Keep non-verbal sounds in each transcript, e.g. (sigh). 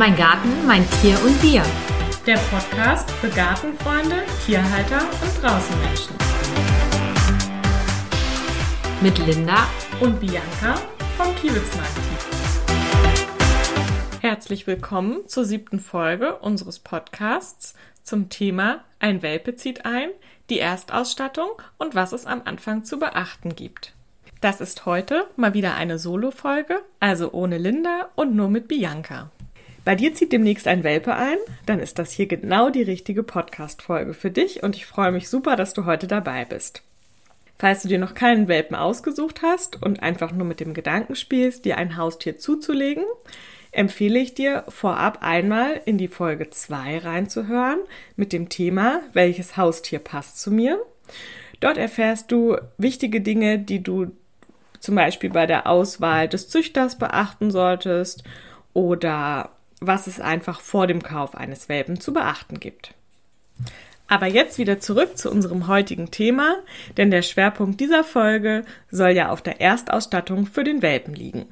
Mein Garten, mein Tier und wir. Der Podcast für Gartenfreunde, Tierhalter und Draußenmenschen. Mit Linda und Bianca vom Kiewitzmarkt. Herzlich willkommen zur siebten Folge unseres Podcasts zum Thema Ein Welpe zieht ein, die Erstausstattung und was es am Anfang zu beachten gibt. Das ist heute mal wieder eine Solo-Folge, also ohne Linda und nur mit Bianca. Bei dir zieht demnächst ein Welpe ein, dann ist das hier genau die richtige Podcast-Folge für dich und ich freue mich super, dass du heute dabei bist. Falls du dir noch keinen Welpen ausgesucht hast und einfach nur mit dem Gedanken spielst, dir ein Haustier zuzulegen, empfehle ich dir vorab einmal in die Folge 2 reinzuhören mit dem Thema, welches Haustier passt zu mir. Dort erfährst du wichtige Dinge, die du zum Beispiel bei der Auswahl des Züchters beachten solltest oder was es einfach vor dem Kauf eines Welpen zu beachten gibt. Aber jetzt wieder zurück zu unserem heutigen Thema, denn der Schwerpunkt dieser Folge soll ja auf der Erstausstattung für den Welpen liegen.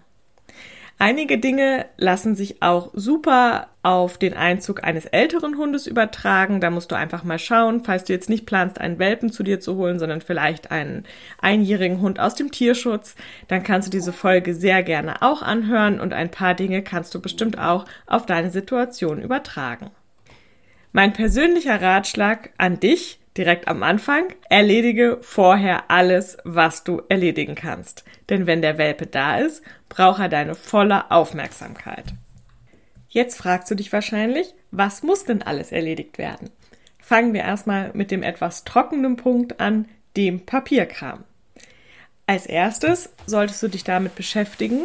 Einige Dinge lassen sich auch super auf den Einzug eines älteren Hundes übertragen. Da musst du einfach mal schauen, falls du jetzt nicht planst, einen Welpen zu dir zu holen, sondern vielleicht einen einjährigen Hund aus dem Tierschutz, dann kannst du diese Folge sehr gerne auch anhören und ein paar Dinge kannst du bestimmt auch auf deine Situation übertragen. Mein persönlicher Ratschlag an dich direkt am Anfang, erledige vorher alles, was du erledigen kannst. Denn wenn der Welpe da ist, braucht er deine volle Aufmerksamkeit. Jetzt fragst du dich wahrscheinlich, was muss denn alles erledigt werden? Fangen wir erstmal mit dem etwas trockenen Punkt an, dem Papierkram. Als erstes solltest du dich damit beschäftigen,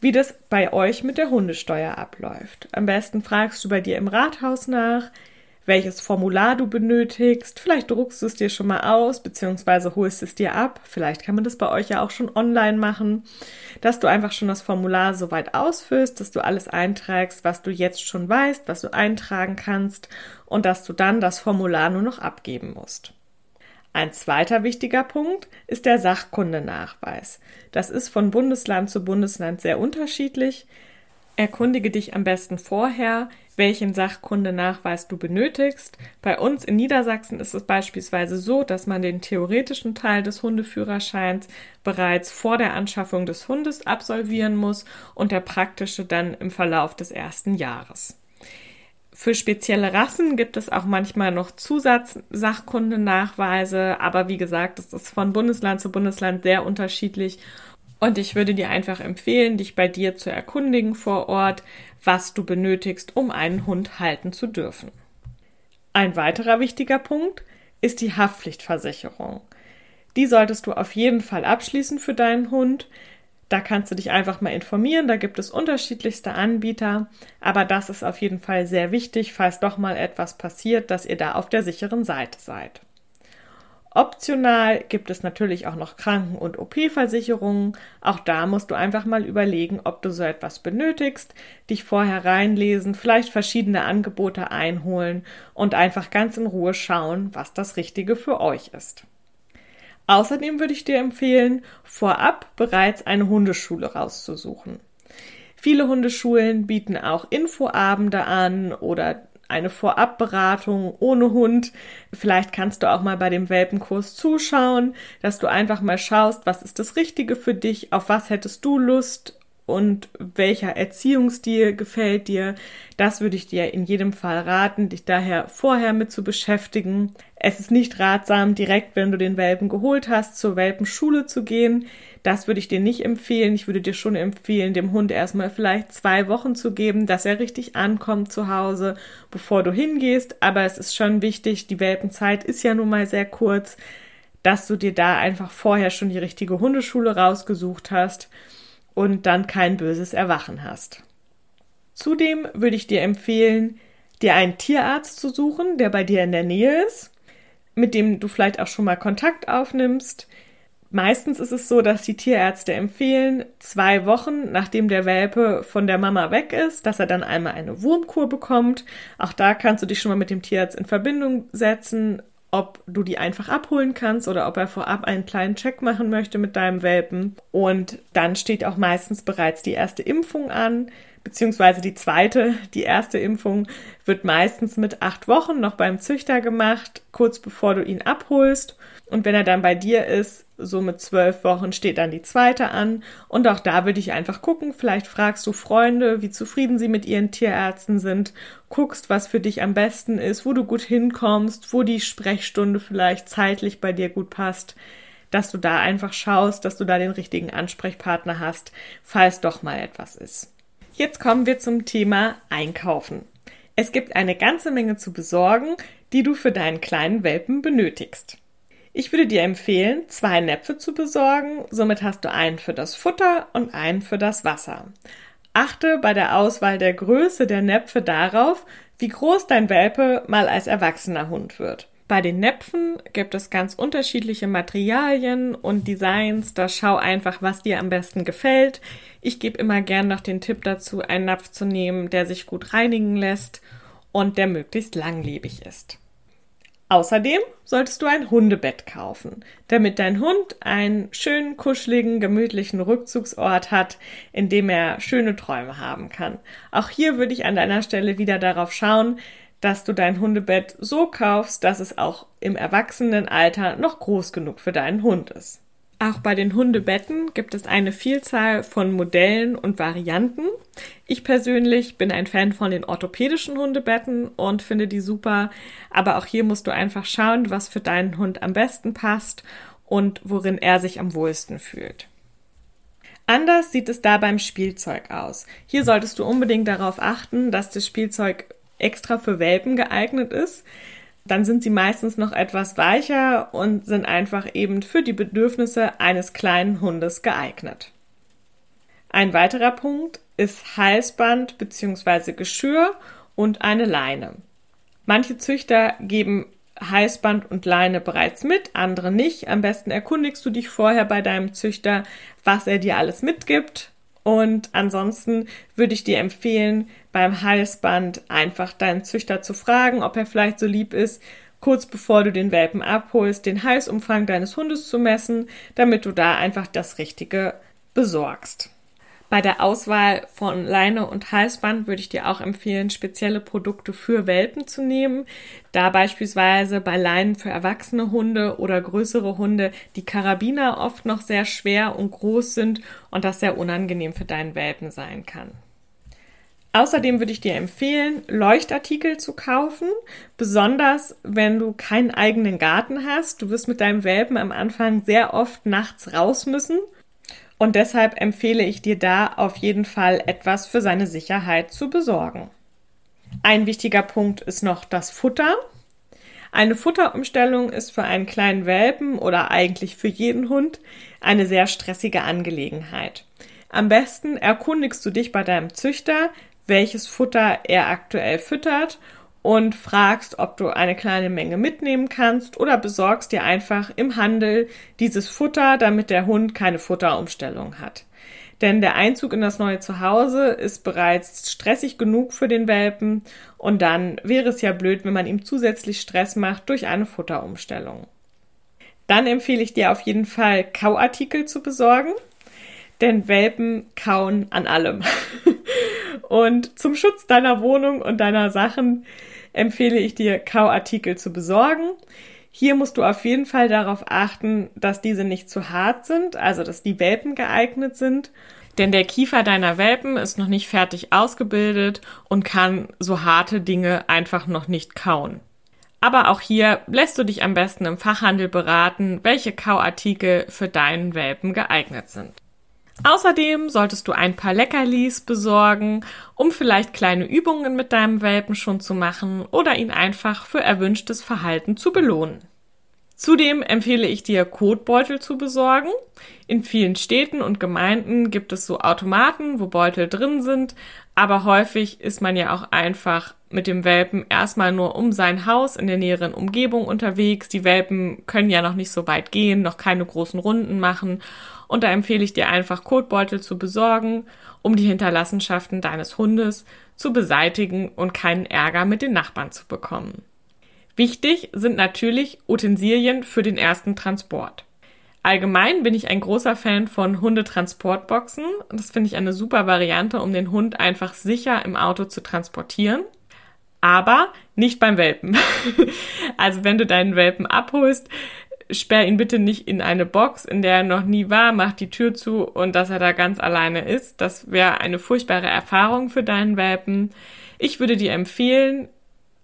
wie das bei euch mit der Hundesteuer abläuft. Am besten fragst du bei dir im Rathaus nach, welches Formular du benötigst. Vielleicht druckst du es dir schon mal aus, beziehungsweise holst es dir ab. Vielleicht kann man das bei euch ja auch schon online machen, dass du einfach schon das Formular so weit ausfüllst, dass du alles einträgst, was du jetzt schon weißt, was du eintragen kannst und dass du dann das Formular nur noch abgeben musst. Ein zweiter wichtiger Punkt ist der Sachkundenachweis. Das ist von Bundesland zu Bundesland sehr unterschiedlich. Erkundige dich am besten vorher, welchen Sachkundenachweis du benötigst. Bei uns in Niedersachsen ist es beispielsweise so, dass man den theoretischen Teil des Hundeführerscheins bereits vor der Anschaffung des Hundes absolvieren muss und der praktische dann im Verlauf des ersten Jahres. Für spezielle Rassen gibt es auch manchmal noch Zusatzsachkundenachweise, aber wie gesagt, es ist von Bundesland zu Bundesland sehr unterschiedlich und ich würde dir einfach empfehlen, dich bei dir zu erkundigen vor Ort, was du benötigst, um einen Hund halten zu dürfen. Ein weiterer wichtiger Punkt ist die Haftpflichtversicherung. Die solltest du auf jeden Fall abschließen für deinen Hund. Da kannst du dich einfach mal informieren, da gibt es unterschiedlichste Anbieter, aber das ist auf jeden Fall sehr wichtig, falls doch mal etwas passiert, dass ihr da auf der sicheren Seite seid. Optional gibt es natürlich auch noch Kranken- und OP-Versicherungen. Auch da musst du einfach mal überlegen, ob du so etwas benötigst, dich vorher reinlesen, vielleicht verschiedene Angebote einholen und einfach ganz in Ruhe schauen, was das Richtige für euch ist. Außerdem würde ich dir empfehlen, vorab bereits eine Hundeschule rauszusuchen. Viele Hundeschulen bieten auch Infoabende an oder eine Vorabberatung ohne Hund. Vielleicht kannst du auch mal bei dem Welpenkurs zuschauen, dass du einfach mal schaust, was ist das Richtige für dich, auf was hättest du Lust und welcher Erziehungsstil gefällt dir. Das würde ich dir in jedem Fall raten, dich daher vorher mit zu beschäftigen. Es ist nicht ratsam, direkt, wenn du den Welpen geholt hast, zur Welpenschule zu gehen. Das würde ich dir nicht empfehlen. Ich würde dir schon empfehlen, dem Hund erstmal vielleicht zwei Wochen zu geben, dass er richtig ankommt zu Hause, bevor du hingehst. Aber es ist schon wichtig, die Welpenzeit ist ja nun mal sehr kurz, dass du dir da einfach vorher schon die richtige Hundeschule rausgesucht hast und dann kein böses Erwachen hast. Zudem würde ich dir empfehlen, dir einen Tierarzt zu suchen, der bei dir in der Nähe ist, mit dem du vielleicht auch schon mal Kontakt aufnimmst. Meistens ist es so, dass die Tierärzte empfehlen, zwei Wochen nachdem der Welpe von der Mama weg ist, dass er dann einmal eine Wurmkur bekommt. Auch da kannst du dich schon mal mit dem Tierarzt in Verbindung setzen ob du die einfach abholen kannst oder ob er vorab einen kleinen Check machen möchte mit deinem Welpen. Und dann steht auch meistens bereits die erste Impfung an beziehungsweise die zweite, die erste Impfung wird meistens mit acht Wochen noch beim Züchter gemacht, kurz bevor du ihn abholst. Und wenn er dann bei dir ist, so mit zwölf Wochen steht dann die zweite an. Und auch da würde ich einfach gucken. Vielleicht fragst du Freunde, wie zufrieden sie mit ihren Tierärzten sind. Guckst, was für dich am besten ist, wo du gut hinkommst, wo die Sprechstunde vielleicht zeitlich bei dir gut passt. Dass du da einfach schaust, dass du da den richtigen Ansprechpartner hast, falls doch mal etwas ist. Jetzt kommen wir zum Thema Einkaufen. Es gibt eine ganze Menge zu besorgen, die du für deinen kleinen Welpen benötigst. Ich würde dir empfehlen, zwei Näpfe zu besorgen, somit hast du einen für das Futter und einen für das Wasser. Achte bei der Auswahl der Größe der Näpfe darauf, wie groß dein Welpe mal als erwachsener Hund wird. Bei den Näpfen gibt es ganz unterschiedliche Materialien und Designs. Da schau einfach, was dir am besten gefällt. Ich gebe immer gern noch den Tipp dazu, einen Napf zu nehmen, der sich gut reinigen lässt und der möglichst langlebig ist. Außerdem solltest du ein Hundebett kaufen, damit dein Hund einen schönen, kuscheligen, gemütlichen Rückzugsort hat, in dem er schöne Träume haben kann. Auch hier würde ich an deiner Stelle wieder darauf schauen, dass du dein Hundebett so kaufst, dass es auch im Erwachsenenalter noch groß genug für deinen Hund ist. Auch bei den Hundebetten gibt es eine Vielzahl von Modellen und Varianten. Ich persönlich bin ein Fan von den orthopädischen Hundebetten und finde die super. Aber auch hier musst du einfach schauen, was für deinen Hund am besten passt und worin er sich am wohlsten fühlt. Anders sieht es da beim Spielzeug aus. Hier solltest du unbedingt darauf achten, dass das Spielzeug extra für Welpen geeignet ist. Dann sind sie meistens noch etwas weicher und sind einfach eben für die Bedürfnisse eines kleinen Hundes geeignet. Ein weiterer Punkt ist Halsband bzw. Geschirr und eine Leine. Manche Züchter geben Halsband und Leine bereits mit, andere nicht. Am besten erkundigst du dich vorher bei deinem Züchter, was er dir alles mitgibt. Und ansonsten würde ich dir empfehlen, beim Halsband einfach deinen Züchter zu fragen, ob er vielleicht so lieb ist, kurz bevor du den Welpen abholst, den Halsumfang deines Hundes zu messen, damit du da einfach das Richtige besorgst. Bei der Auswahl von Leine und Halsband würde ich dir auch empfehlen, spezielle Produkte für Welpen zu nehmen, da beispielsweise bei Leinen für erwachsene Hunde oder größere Hunde die Karabiner oft noch sehr schwer und groß sind und das sehr unangenehm für deinen Welpen sein kann. Außerdem würde ich dir empfehlen, Leuchtartikel zu kaufen, besonders wenn du keinen eigenen Garten hast. Du wirst mit deinem Welpen am Anfang sehr oft nachts raus müssen und deshalb empfehle ich dir da auf jeden Fall etwas für seine Sicherheit zu besorgen. Ein wichtiger Punkt ist noch das Futter. Eine Futterumstellung ist für einen kleinen Welpen oder eigentlich für jeden Hund eine sehr stressige Angelegenheit. Am besten erkundigst du dich bei deinem Züchter, welches Futter er aktuell füttert und fragst, ob du eine kleine Menge mitnehmen kannst oder besorgst dir einfach im Handel dieses Futter, damit der Hund keine Futterumstellung hat. Denn der Einzug in das neue Zuhause ist bereits stressig genug für den Welpen und dann wäre es ja blöd, wenn man ihm zusätzlich Stress macht durch eine Futterumstellung. Dann empfehle ich dir auf jeden Fall Kauartikel zu besorgen, denn Welpen kauen an allem. (laughs) und zum Schutz deiner Wohnung und deiner Sachen empfehle ich dir, Kauartikel zu besorgen. Hier musst du auf jeden Fall darauf achten, dass diese nicht zu hart sind, also dass die Welpen geeignet sind. Denn der Kiefer deiner Welpen ist noch nicht fertig ausgebildet und kann so harte Dinge einfach noch nicht kauen. Aber auch hier lässt du dich am besten im Fachhandel beraten, welche Kauartikel für deinen Welpen geeignet sind. Außerdem solltest du ein paar Leckerlis besorgen, um vielleicht kleine Übungen mit deinem Welpen schon zu machen oder ihn einfach für erwünschtes Verhalten zu belohnen. Zudem empfehle ich dir, Kotbeutel zu besorgen. In vielen Städten und Gemeinden gibt es so Automaten, wo Beutel drin sind, aber häufig ist man ja auch einfach mit dem Welpen erstmal nur um sein Haus in der näheren Umgebung unterwegs. Die Welpen können ja noch nicht so weit gehen, noch keine großen Runden machen und da empfehle ich dir einfach Kotbeutel zu besorgen, um die Hinterlassenschaften deines Hundes zu beseitigen und keinen Ärger mit den Nachbarn zu bekommen. Wichtig sind natürlich Utensilien für den ersten Transport. Allgemein bin ich ein großer Fan von Hundetransportboxen. Das finde ich eine super Variante, um den Hund einfach sicher im Auto zu transportieren. Aber nicht beim Welpen. (laughs) also wenn du deinen Welpen abholst, sperr ihn bitte nicht in eine Box, in der er noch nie war, mach die Tür zu und dass er da ganz alleine ist. Das wäre eine furchtbare Erfahrung für deinen Welpen. Ich würde dir empfehlen,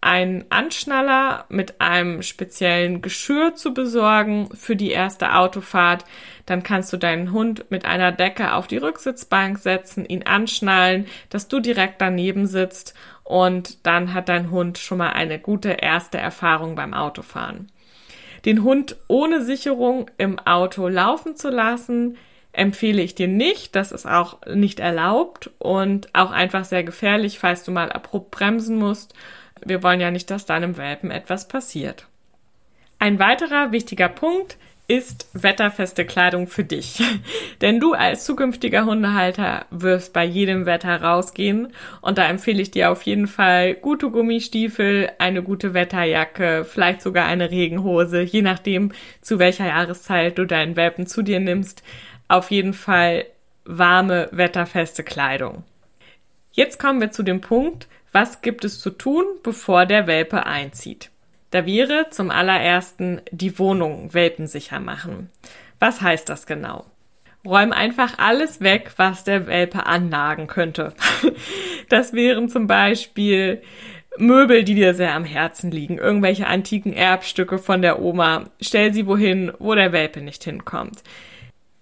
einen Anschnaller mit einem speziellen Geschirr zu besorgen für die erste Autofahrt. Dann kannst du deinen Hund mit einer Decke auf die Rücksitzbank setzen, ihn anschnallen, dass du direkt daneben sitzt und dann hat dein Hund schon mal eine gute erste Erfahrung beim Autofahren. Den Hund ohne Sicherung im Auto laufen zu lassen, empfehle ich dir nicht. Das ist auch nicht erlaubt und auch einfach sehr gefährlich, falls du mal abrupt bremsen musst wir wollen ja nicht, dass deinem Welpen etwas passiert. Ein weiterer wichtiger Punkt ist wetterfeste Kleidung für dich. (laughs) Denn du als zukünftiger Hundehalter wirst bei jedem Wetter rausgehen und da empfehle ich dir auf jeden Fall gute Gummistiefel, eine gute Wetterjacke, vielleicht sogar eine Regenhose, je nachdem zu welcher Jahreszeit du deinen Welpen zu dir nimmst. Auf jeden Fall warme, wetterfeste Kleidung. Jetzt kommen wir zu dem Punkt, was gibt es zu tun, bevor der Welpe einzieht? Da wäre zum allerersten die Wohnung welpensicher machen. Was heißt das genau? Räum einfach alles weg, was der Welpe annagen könnte. (laughs) Das wären zum Beispiel Möbel, die dir sehr am Herzen liegen, irgendwelche antiken Erbstücke von der Oma. Stell sie wohin, wo der Welpe nicht hinkommt.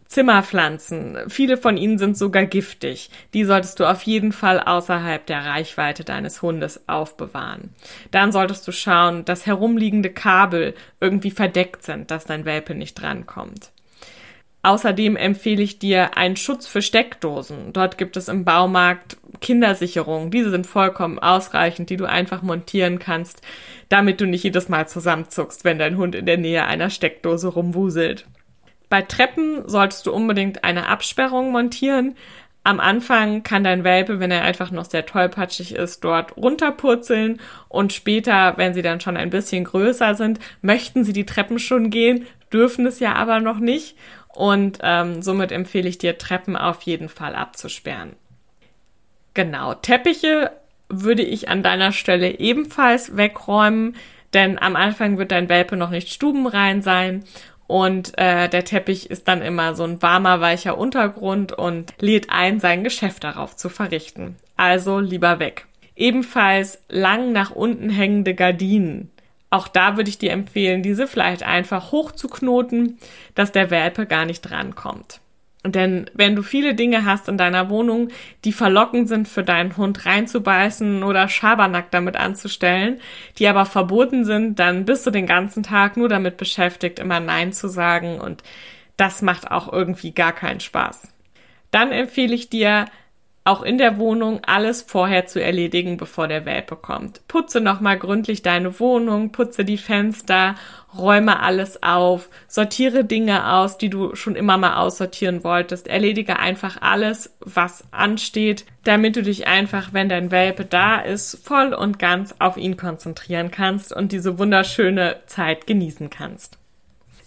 Zimmerpflanzen. Viele von ihnen sind sogar giftig. Die solltest du auf jeden Fall außerhalb der Reichweite deines Hundes aufbewahren. Dann solltest du schauen, dass herumliegende Kabel irgendwie verdeckt sind, dass dein Welpe nicht drankommt. Außerdem empfehle ich dir einen Schutz für Steckdosen. Dort gibt es im Baumarkt Kindersicherungen. Diese sind vollkommen ausreichend, die du einfach montieren kannst, damit du nicht jedes Mal zusammenzuckst, wenn dein Hund in der Nähe einer Steckdose rumwuselt. Bei Treppen solltest du unbedingt eine Absperrung montieren. Am Anfang kann dein Welpe, wenn er einfach noch sehr tollpatschig ist, dort runterpurzeln und später, wenn sie dann schon ein bisschen größer sind, möchten sie die Treppen schon gehen, dürfen es ja aber noch nicht und ähm, somit empfehle ich dir, Treppen auf jeden Fall abzusperren. Genau, Teppiche würde ich an deiner Stelle ebenfalls wegräumen, denn am Anfang wird dein Welpe noch nicht stubenrein sein und äh, der Teppich ist dann immer so ein warmer, weicher Untergrund und lädt ein, sein Geschäft darauf zu verrichten. Also lieber weg. Ebenfalls lang nach unten hängende Gardinen. Auch da würde ich dir empfehlen, diese vielleicht einfach hochzuknoten, dass der Welpe gar nicht drankommt. Denn wenn du viele Dinge hast in deiner Wohnung, die verlockend sind für deinen Hund reinzubeißen oder Schabernack damit anzustellen, die aber verboten sind, dann bist du den ganzen Tag nur damit beschäftigt, immer Nein zu sagen und das macht auch irgendwie gar keinen Spaß. Dann empfehle ich dir, auch in der Wohnung alles vorher zu erledigen, bevor der Welpe kommt. Putze nochmal gründlich deine Wohnung, putze die Fenster, räume alles auf, sortiere Dinge aus, die du schon immer mal aussortieren wolltest, erledige einfach alles, was ansteht, damit du dich einfach, wenn dein Welpe da ist, voll und ganz auf ihn konzentrieren kannst und diese wunderschöne Zeit genießen kannst.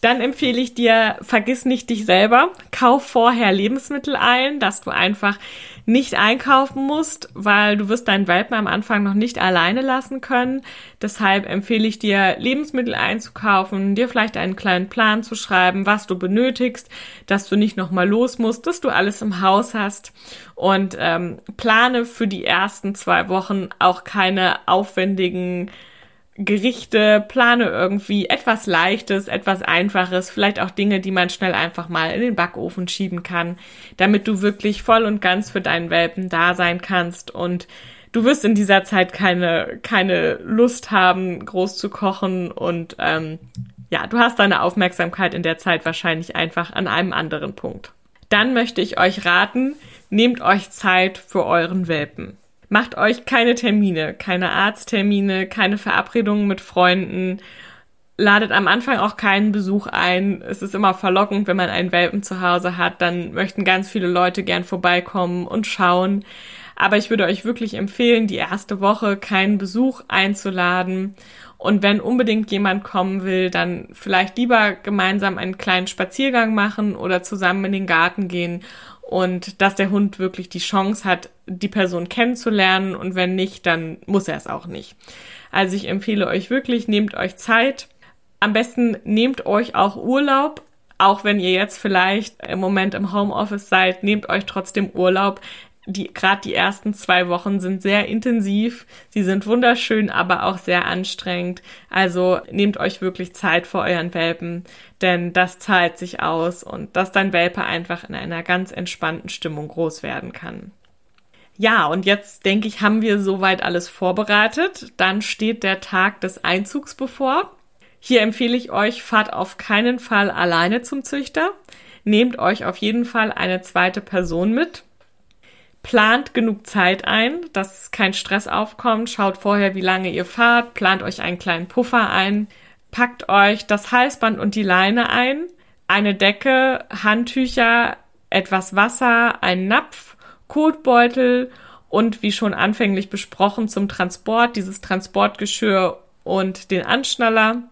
Dann empfehle ich dir, vergiss nicht dich selber. Kauf vorher Lebensmittel ein, dass du einfach nicht einkaufen musst, weil du wirst deinen Welpen am Anfang noch nicht alleine lassen können. Deshalb empfehle ich dir, Lebensmittel einzukaufen, dir vielleicht einen kleinen Plan zu schreiben, was du benötigst, dass du nicht nochmal los musst, dass du alles im Haus hast und ähm, plane für die ersten zwei Wochen auch keine aufwendigen Gerichte, plane irgendwie etwas Leichtes, etwas Einfaches, vielleicht auch Dinge, die man schnell einfach mal in den Backofen schieben kann, damit du wirklich voll und ganz für deinen Welpen da sein kannst und du wirst in dieser Zeit keine, keine Lust haben, groß zu kochen und ähm, ja, du hast deine Aufmerksamkeit in der Zeit wahrscheinlich einfach an einem anderen Punkt. Dann möchte ich euch raten, nehmt euch Zeit für euren Welpen. Macht euch keine Termine, keine Arzttermine, keine Verabredungen mit Freunden. Ladet am Anfang auch keinen Besuch ein. Es ist immer verlockend, wenn man einen Welpen zu Hause hat, dann möchten ganz viele Leute gern vorbeikommen und schauen. Aber ich würde euch wirklich empfehlen, die erste Woche keinen Besuch einzuladen. Und wenn unbedingt jemand kommen will, dann vielleicht lieber gemeinsam einen kleinen Spaziergang machen oder zusammen in den Garten gehen und dass der Hund wirklich die Chance hat, die Person kennenzulernen und wenn nicht, dann muss er es auch nicht. Also ich empfehle euch wirklich, nehmt euch Zeit. Am besten nehmt euch auch Urlaub, auch wenn ihr jetzt vielleicht im Moment im Homeoffice seid, nehmt euch trotzdem Urlaub die gerade die ersten zwei Wochen sind sehr intensiv. Sie sind wunderschön, aber auch sehr anstrengend. Also nehmt euch wirklich Zeit vor euren Welpen, denn das zahlt sich aus und dass dein Welpe einfach in einer ganz entspannten Stimmung groß werden kann. Ja, und jetzt denke ich, haben wir soweit alles vorbereitet. Dann steht der Tag des Einzugs bevor. Hier empfehle ich euch, fahrt auf keinen Fall alleine zum Züchter. Nehmt euch auf jeden Fall eine zweite Person mit Plant genug Zeit ein, dass kein Stress aufkommt. Schaut vorher, wie lange ihr fahrt. Plant euch einen kleinen Puffer ein. Packt euch das Halsband und die Leine ein. Eine Decke, Handtücher, etwas Wasser, einen Napf, Kotbeutel und wie schon anfänglich besprochen zum Transport dieses Transportgeschirr und den Anschnaller.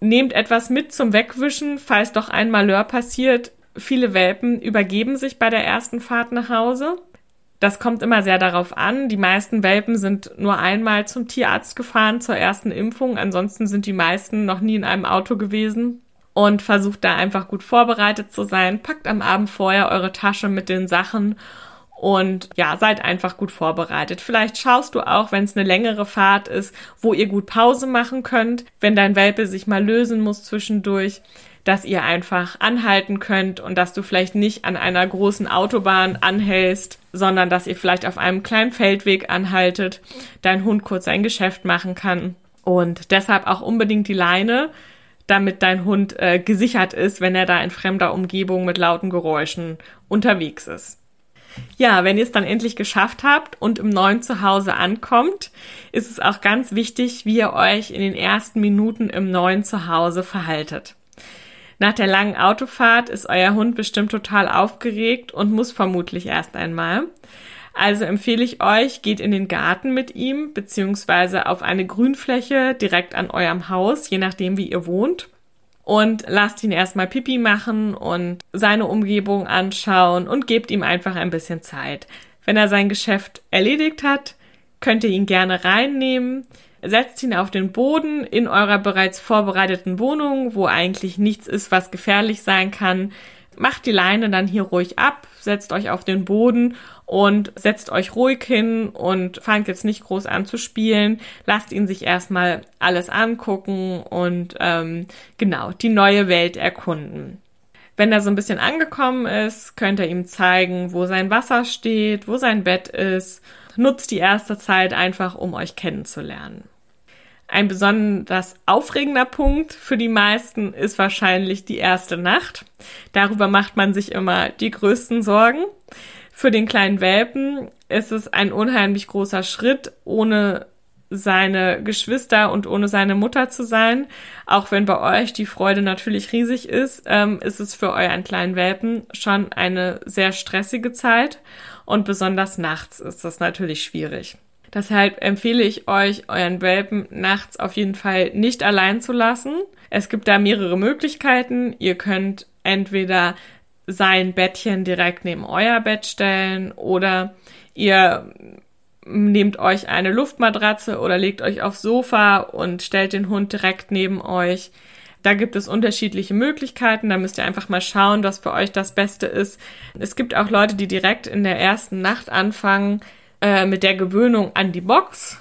Nehmt etwas mit zum Wegwischen, falls doch ein Malheur passiert. Viele Welpen übergeben sich bei der ersten Fahrt nach Hause. Das kommt immer sehr darauf an. Die meisten Welpen sind nur einmal zum Tierarzt gefahren zur ersten Impfung. Ansonsten sind die meisten noch nie in einem Auto gewesen. Und versucht da einfach gut vorbereitet zu sein. Packt am Abend vorher eure Tasche mit den Sachen und ja, seid einfach gut vorbereitet. Vielleicht schaust du auch, wenn es eine längere Fahrt ist, wo ihr gut Pause machen könnt, wenn dein Welpe sich mal lösen muss zwischendurch dass ihr einfach anhalten könnt und dass du vielleicht nicht an einer großen Autobahn anhältst, sondern dass ihr vielleicht auf einem kleinen Feldweg anhaltet, dein Hund kurz ein Geschäft machen kann. Und deshalb auch unbedingt die Leine, damit dein Hund äh, gesichert ist, wenn er da in fremder Umgebung mit lauten Geräuschen unterwegs ist. Ja, wenn ihr es dann endlich geschafft habt und im neuen Zuhause ankommt, ist es auch ganz wichtig, wie ihr euch in den ersten Minuten im neuen Zuhause verhaltet. Nach der langen Autofahrt ist euer Hund bestimmt total aufgeregt und muss vermutlich erst einmal. Also empfehle ich euch, geht in den Garten mit ihm, beziehungsweise auf eine Grünfläche direkt an eurem Haus, je nachdem wie ihr wohnt. Und lasst ihn erstmal Pipi machen und seine Umgebung anschauen und gebt ihm einfach ein bisschen Zeit. Wenn er sein Geschäft erledigt hat, könnt ihr ihn gerne reinnehmen setzt ihn auf den Boden in eurer bereits vorbereiteten Wohnung, wo eigentlich nichts ist, was gefährlich sein kann. Macht die Leine dann hier ruhig ab, setzt euch auf den Boden und setzt euch ruhig hin und fangt jetzt nicht groß an zu spielen. Lasst ihn sich erstmal alles angucken und ähm, genau die neue Welt erkunden. Wenn er so ein bisschen angekommen ist, könnt ihr ihm zeigen, wo sein Wasser steht, wo sein Bett ist. Nutzt die erste Zeit einfach, um euch kennenzulernen. Ein besonders aufregender Punkt für die meisten ist wahrscheinlich die erste Nacht. Darüber macht man sich immer die größten Sorgen. Für den kleinen Welpen ist es ein unheimlich großer Schritt, ohne seine Geschwister und ohne seine Mutter zu sein. Auch wenn bei euch die Freude natürlich riesig ist, ähm, ist es für euren kleinen Welpen schon eine sehr stressige Zeit und besonders nachts ist das natürlich schwierig. Deshalb empfehle ich euch, euren Welpen nachts auf jeden Fall nicht allein zu lassen. Es gibt da mehrere Möglichkeiten. Ihr könnt entweder sein Bettchen direkt neben euer Bett stellen oder ihr nehmt euch eine Luftmatratze oder legt euch aufs Sofa und stellt den Hund direkt neben euch. Da gibt es unterschiedliche Möglichkeiten. Da müsst ihr einfach mal schauen, was für euch das Beste ist. Es gibt auch Leute, die direkt in der ersten Nacht anfangen, äh, mit der Gewöhnung an die Box.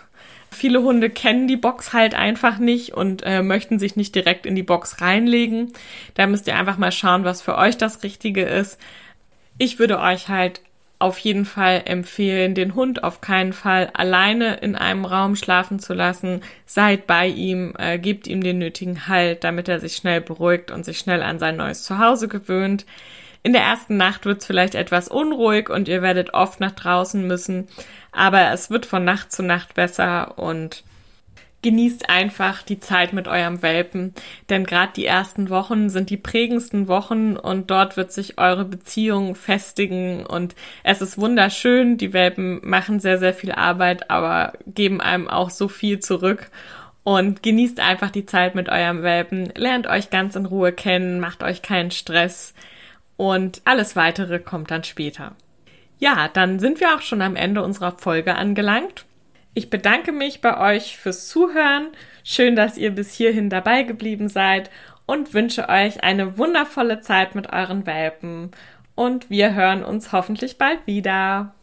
Viele Hunde kennen die Box halt einfach nicht und äh, möchten sich nicht direkt in die Box reinlegen. Da müsst ihr einfach mal schauen, was für euch das Richtige ist. Ich würde euch halt auf jeden Fall empfehlen, den Hund auf keinen Fall alleine in einem Raum schlafen zu lassen. Seid bei ihm, äh, gebt ihm den nötigen Halt, damit er sich schnell beruhigt und sich schnell an sein neues Zuhause gewöhnt. In der ersten Nacht wird es vielleicht etwas unruhig und ihr werdet oft nach draußen müssen, aber es wird von Nacht zu Nacht besser und genießt einfach die Zeit mit eurem Welpen, denn gerade die ersten Wochen sind die prägendsten Wochen und dort wird sich eure Beziehung festigen und es ist wunderschön. Die Welpen machen sehr, sehr viel Arbeit, aber geben einem auch so viel zurück und genießt einfach die Zeit mit eurem Welpen, lernt euch ganz in Ruhe kennen, macht euch keinen Stress und alles weitere kommt dann später. Ja, dann sind wir auch schon am Ende unserer Folge angelangt. Ich bedanke mich bei euch fürs Zuhören. Schön, dass ihr bis hierhin dabei geblieben seid und wünsche euch eine wundervolle Zeit mit euren Welpen. Und wir hören uns hoffentlich bald wieder.